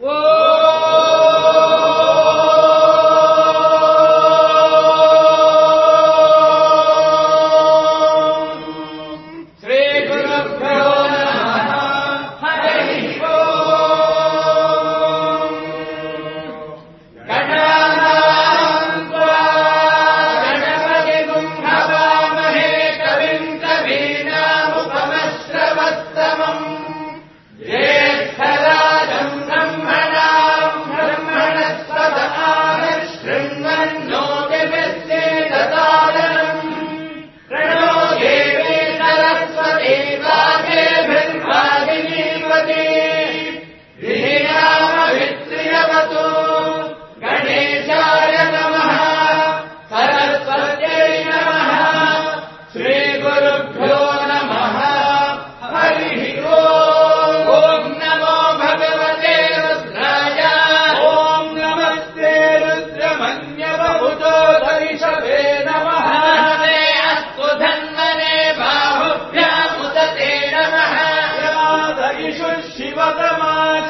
Whoa!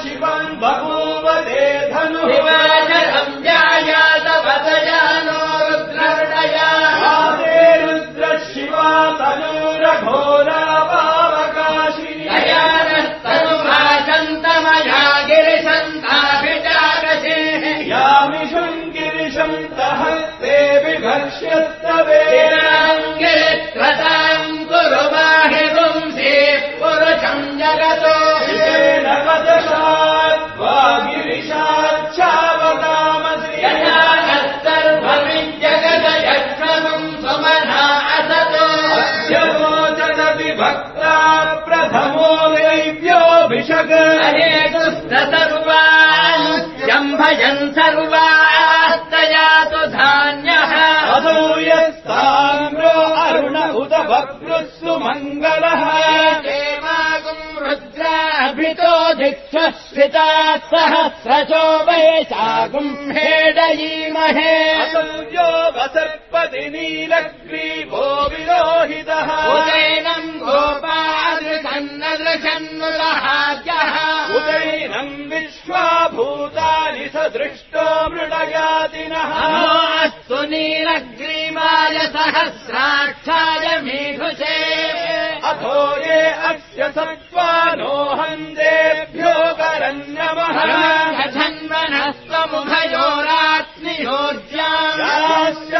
Shivam Bhagwan. सहस्रशो वैशागुम् हेडयीमहे। असंयो वसर्पति नीलग्रीवो विरोहितः। उदैनम् गोपादृशन्नदृशन्नुलहाद्यः उदैनम् विश्वाभूतानि स दृष्टो मृडयातिनः नमोऽस्तु नीलग्रीवाय सहस्राक्षाय मीघुषे अथो ये अस्य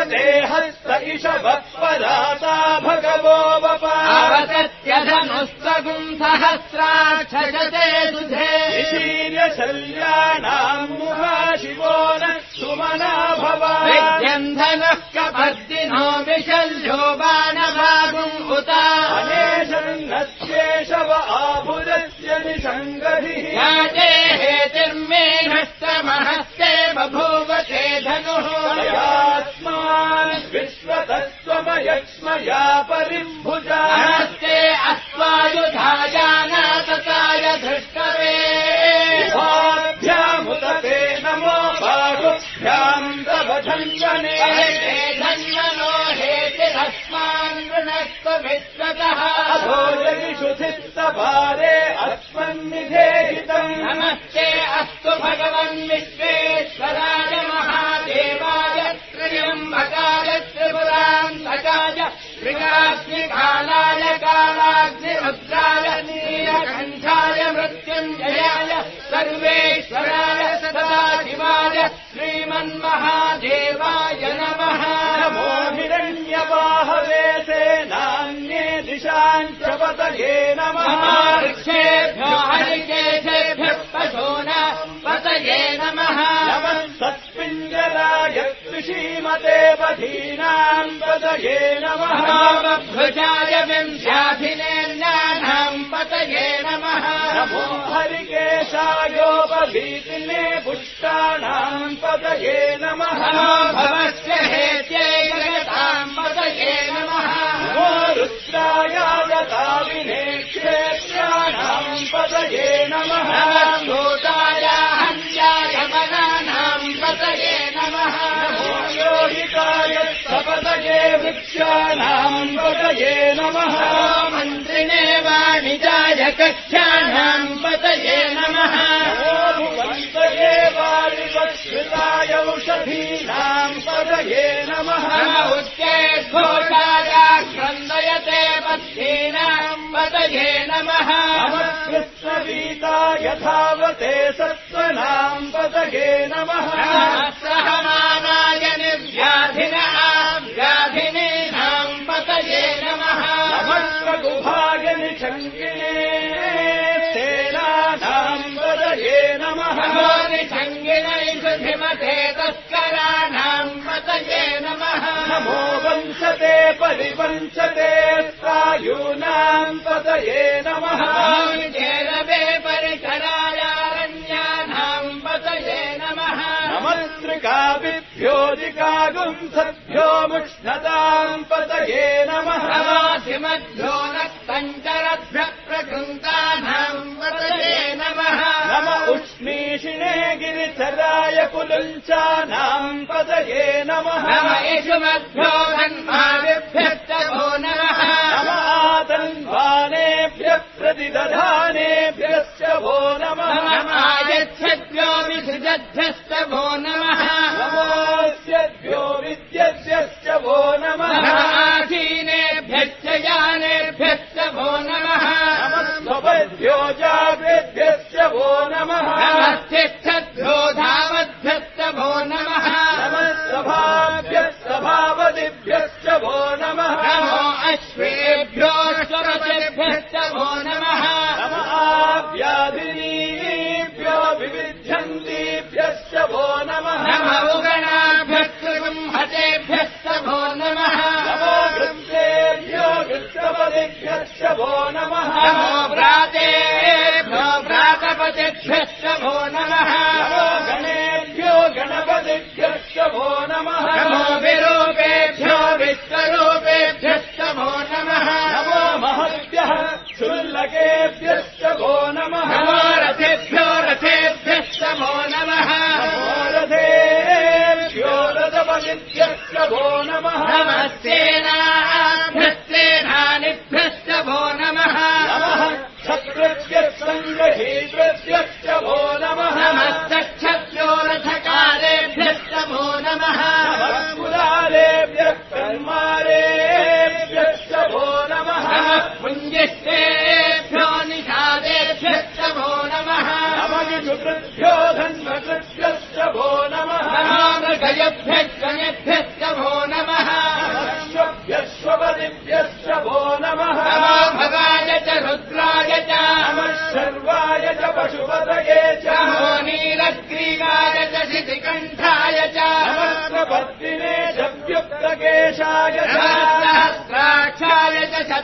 देहस्त इष वत्पदाता भगवो वपा। आवतत्यधनुस्त्वगुम् सहस्राक्षजते दुधे शीर्यशल्याणाम् मुहा शिवो न सुमना भवा। विद्यन्धनः कपर्दिनो विशल्यो बाणभागुम् उत। अनेशन्नस्येषव आभुरस्य निषङ्गधिः याते हेतिर्मे नष्टमहस्ते बभूव ते धनुः यास्मान् विश्वतत्त्वमयक्ष्मया परिम्भुजा नमस्ते अस्त्वायुधाजानातकाय धृष्टवे। ते नमो बाहुभ्याम् तव धन्वने धन्वनो हेतिरस्मान् वृणस्त्व विश्वतः। अधो जगिषु चित्तभारे अस्मन्निधेहितम्। नमस्ते अस्तु भगवन् मृगाग्निकालाय कालाग्निरुद्राय नीलकण्ठाय मृत्युञ्जयाय सर्वेश्वराय सदाशिवाय श्रीमन्महादेवाय नमः। नमो हिरण्यवाहवे सेनान्ये दिशाम् च नमः। महाऋषेभ्यो हरिकेशेभ्यः पशून कृषीमते पथीनाम् पतये नमः। महाभृजाय विंशाभिनेन्यानाम् पतये नमः। नमो हरिकेशायोपभीतिने पुष्टाणाम् पतये नमः। भवस्य हेत्यै जगताम् पतये नमः। नमो रुद्रायागताविने क्षेत्राणाम् पतये नमः। भूताय हन्याय मनानाम् पतये नमः नमो योहिताय सपतये वृक्षाणाम् पतये नमः। मन्त्रिणे वाणिजाय कक्षाणाम् पतये नमः। नमो भुवन्त ह्यौषधीनाम् पदये नमः। नम उच्चेद्घोषाय क्रन्दयते पथ्यीनाम् पतये नमः नमः कृष्णगीता यथावते सत्त्वनाम् पदये नमः। सहमानाय निर्व्याधिनः व्याधिनीनाम् पतये नमः। रघुभाय निषङ्गिणे सेनानाम् पदये नमः। नमो निषङ्गिनैषु धिमते तस्कराणाम् पतये नमः। नमो वंशते परिवंशते सायूनाम् पदये नमः। चेरवे परिकरायारण्यानाम् पतये नमः। नमस्त्रिकाभिभ्योऽधिकागुंसभ्यो मुष्णताम् पतये नमः। न प्रकृन्तानाम् पतये नमः उष्णीषिणे गिरिचराय कुलुञ्चानाम् पदये नमः। नम इषुमभ्यो धन्मादिभ्यश्च भो नमः। प्रतिदधानेभ्यश्च वो नमः। नमायच्छद्भ्यो विसृजद्भ्यश्च भो नमः। विद्यभ्यश्च वो नमः। नमाधीनेभ्यश्च यानेभ्यश्च भो नमः नमस्वभ्यो जाभ्यश्च वो नमः। नमस्तिष्ठद्भ्यो धावद्भ्यश्च भो नमः। नमस्सभाभ्यः सभापतिभ्यश्च वो नमः। नमो अश्वेभ्यो स्वरतिभ्यश्च भो नमः आव्याधिनीभ्यो विविध्यन्तीभ्यश्च वो नमः। नम उगणाभ्यः भो नमः। नमो वृत्तेभ्यो वृत्तपदिभ्यश्च वो नमः व्रातपतिभ्यश्च भो नमः। गणेभ्यो गणपतिभ्यश्च वो नमः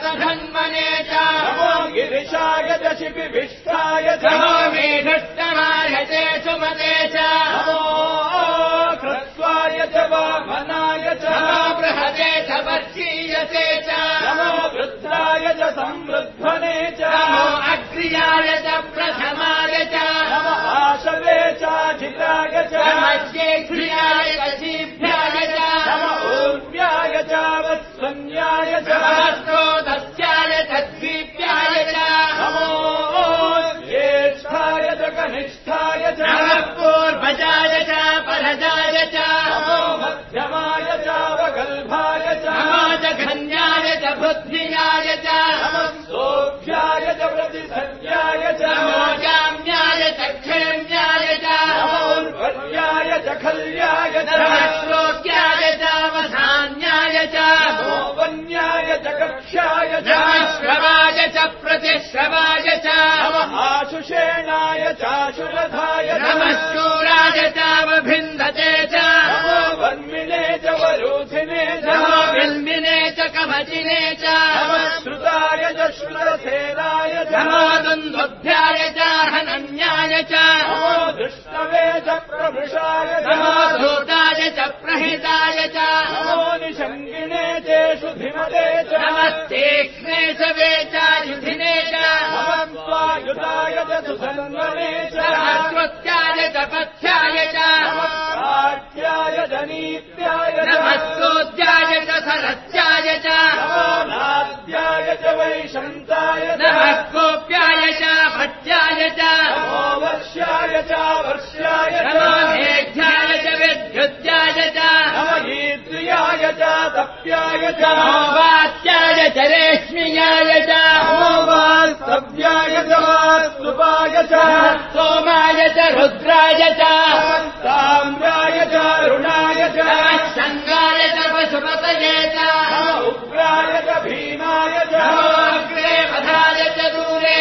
च शतधन्मने च। गिरिशाय च च। नमो मेघष्टमाय च सुमते च। क्रत्वाय च वामनाय च। बृहते च वर्षीयसे च। वृद्धाय च संवृद्धने च। अग्र्याय च प्रथमाय च। आशवे चाजिताय च। नमस्येघ्र्याय च शीभ्याय च। नम ऊर्व्याय च। वत्सन्याय च च। कक्षाय च नमः श्रवाय च प्रतिश्रवाय च। आशुषेणाय चाशुरथाय नमः शूराय चावभिन्दते च। नमो वन्मिने च वरूथिने च। नमो बिल्बिने च कवचिने च। श्रुताय च श्रुतसेनाय च। नमो दुन्दुभ्याय च हनन्याय च। दृष्टवे च प्रभृषाय च। नमो धूताय च प्रहिताय च। निषङ्गिने चेषु धिमते च। नमस्तेक्ष्णे च वेचायुधिने च। नमः स्वायुधाय च सुसन्वने च। नमस्कृत्याय च पथ्याय च। नमः काट्याय च नीत्याय च। नमस्तोद्याय च सरस्याय च। नाद्याय च वैशन्ताय च। नमः कोप्याय च भट्याय च। वर्ष्याय च वर्ष्याय च। नमो मेघ्याय च वात्याय च रेश्मियाय च वास्तव्याय च वास्तुपाय च सोमाय च रुद्राय च साम्राय च रुणाय च शङ्गाय च पशुपतये च उग्राय च भीमाय च अग्रे वधाय च दूरे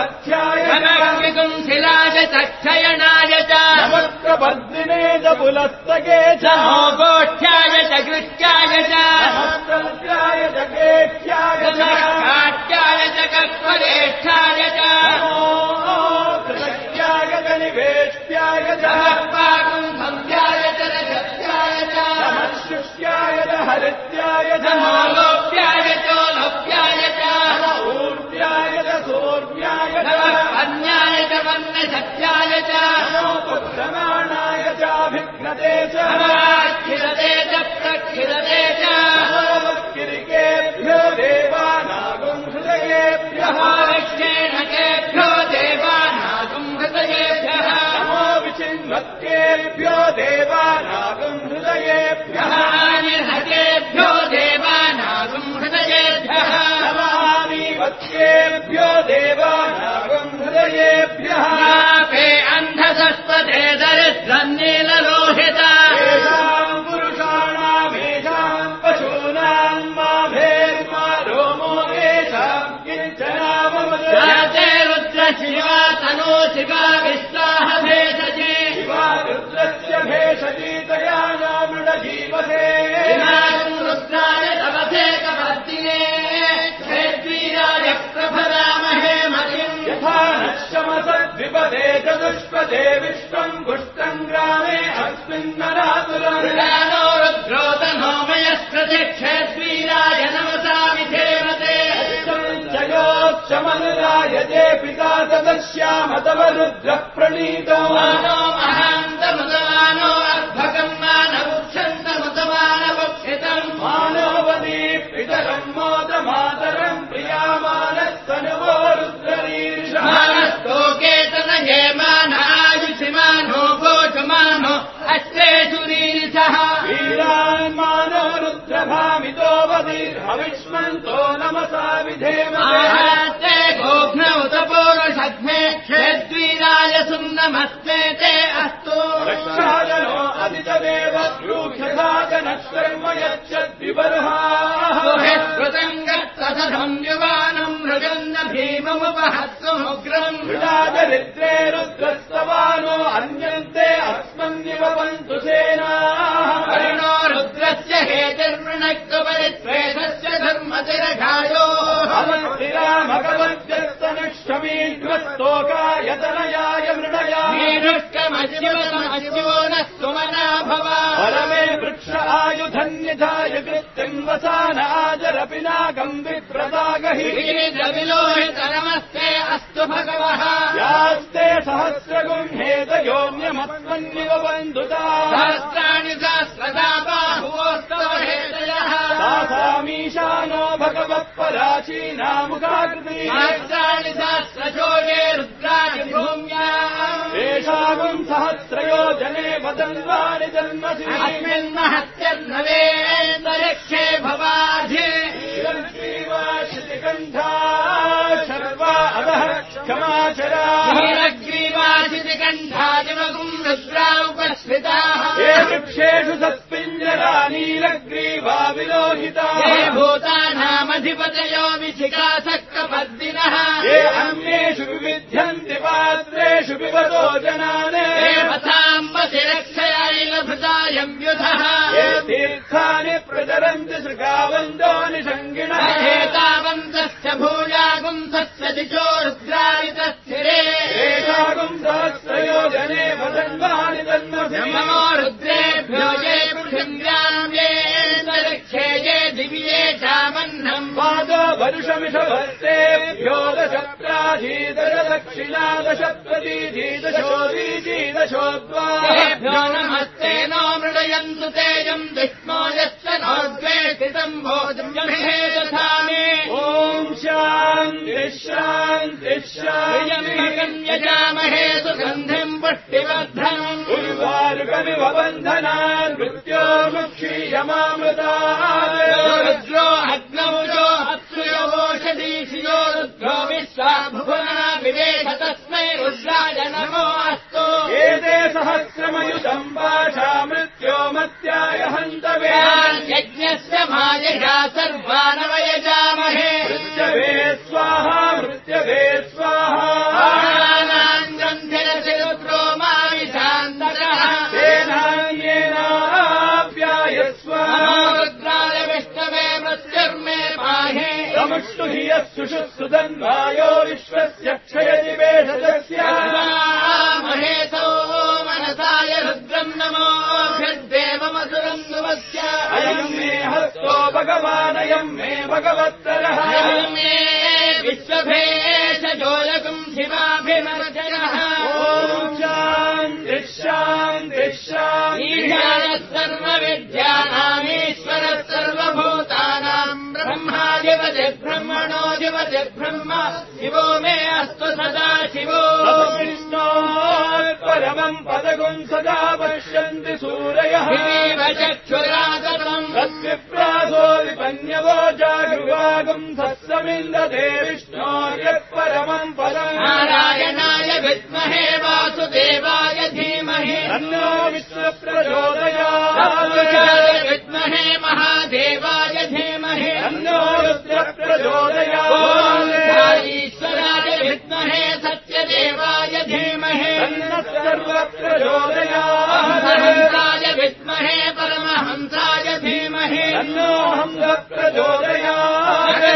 च प्रपथ्याय च नमः विकुंशिलाय च क्षयणाय च पुलस्तके च गोष्ठ्याय च कृत्याय च नमस्कृत्याय च केठ्याय च नमः काट्याय च कक्वरेष्ठाय च नमो कृतज्ञाय च निवेष्ट्याय च नमः पाकुम्भव्याय च रजत्याय च नमः शिष्याय च हरित्याय च चाभिघ्नते च नमःखिलते जाते रुद्र शिवा तनो शिवा विश्वाह भेषजे। शिवा रुद्रस्य भेषजीतया नामृडजीवसे विनागम् रुद्राय तवसे कवर्तिने क्षेत्रीराय मतिम्। यथा नश्यमसद्विपदे चतुष्पदे विश्वम् पुष्टम् ग्रामे अस्मिन्नरातुलम् नो रुद्रोदनो मयस्कृति क्षेत्रीराय नमसा जयोक्षमनुरायते पिता तदश्याम तव रुद्रः प्रणीतो मानो महान्तमुदमानो अर्भकम् मानवुक्षन्तमुदमानवक्षितम् मानवदी पितरम् वदीर्हविष्मन्तो नमसा गोघ्नौ तपोरुषघ्ने क्षेद्वीराय सुन्नमस्ते ते अस्तु। अदितदेव यच्छद्विबर्हाः कृतम् गत्तसधम् युवानम् मृगन्न भीममुपहत्समुग्रम् मृडादरिद्रे रुद्रस्तवानो अन्यन्ते अस्मन्निव पन्तु सेनाः हेतिर्वृणक्वरित्वेषस्य धर्मतिरघायोः अमस्तिरामगवत्यस्तनिष्ठमीष्वस्तोकायतनयाय मृडया मीनुष्कमशिवमशिवो न सुमना भव परमे वृक्ष आयुधन्यधाय कृत्यम् वसानाजरपि नागम् विप्रदागहि विलोहितनमस्ते अस्तु भगवः यास्ते सहस्रगुण्हेतयोम्यमत्मन्निव बन्धुता सहस्राणि सहस्रदा बाहुवोस्तव सामीशानो भगवः पराचीनामुखाकृति सहस्राणि सहस्रजोगे रुद्राणि भूम्याम् येषागुम् सहस्रयो जने वदन्वानि जन्मसि। अस्मिन्महत्यर्नवेन्दरिक्षे भवाधि। श्रीवाशितिकण्ठा शर्वा अधः कण्ठादिमगुम् रुद्रा उपस्थिताः। ये वृक्षेषु सत्पिञ्जरा नीलग्रीवा विलोहिता हे भूतानामधिपतयो विशिखासक्तपद्दिनः ये अन्येषु विविध्यन्ति पात्रेषु पिबतो जनाने। देवताम्बशिरक्षयाैलभृतायम्युधः ये तीर्थानि प्रचरन्ति सृगावन्दो निषङ्गिणः एतावन्तस्य भूयागुम् तस्य दिशो रुद्रायितस्थिरे सहस्रयो जने नमो रुद्रेभ्यो ये पादो वरुषमिषभर्तेभ्यो दश प्राधीदश दक्षिणा दश प्रतीधीदशोदीजीदशोद्वा तेभ्यो नमस्ते नो मृडयन्तु तेजम् विष्णो यश्च नो द्वे स्थितम् भोजम् तथा मे ॐ शान्ति शान्ति प्रियम्भकम् शान्ति। यजामहे सुगन्धिम् पुष्टिवर्धनम्। उर्वारुकमिव बन्धनान् मृत्यो मुक्षीयमामृता रुद्रो विवेश तस्मै रुद्राय नमो अस्तु एते सहस्रमयुतम् पाशा मृत्यो मत्याय हन्तवे। यज्ञस्य मायया सर्वानवयजामहे। मृत्यवे स्वाहा मृत्यवे स्वाहा। प्राणानाम् भगवत्तरः मे विश्वभेषजोलकम् शिवाभिमर्जनः प्रचन्दते विष्णा परम पदम्। नारायणाय विद्महे वासुदेवाय धीमहि। अन्नो विश्वप्रचोदयाय विद्महे महादेवाय धीमहे। अन्नो रुद्रप्रचोदयाय ईश्वराय विद्महे सत्यदेवाय धीमहि। अन्न सर्वप्रचोदयाय विद्महे परमहंसाय धीमहि। अन्नो हंसप्रचोदयाय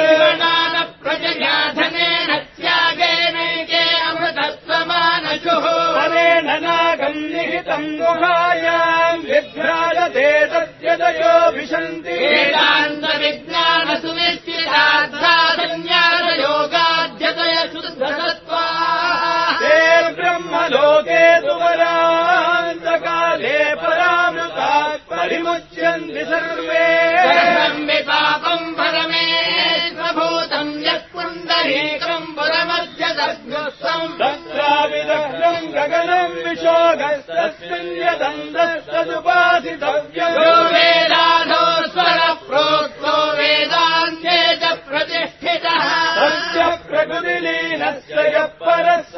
नागम् निहितम् गुहायाम् विभ्राजते तद्यदयो विशन्ति। वेदान्तविज्ञानसुनिश्चिताध्यासन्न्यासयोगाद्यतय शुद्धसत्त्वा ते ब्रह्मलोके सुवरान्तकाले परामृतात् परिमुच्यन्ति सर्वे। पापम् परमे प्रभूतम् यत् पुण्डरीकम् पुरमध्यदग्रस्तम् गगनम् विशोगस्तस्मिन् यदन्तस्तदुपासितव्यम् यो वेदाधो स्वर प्रोक्तो वेदान्ते च प्रतिष्ठितः। तस्य प्रकृतिलीनस्य यः परः स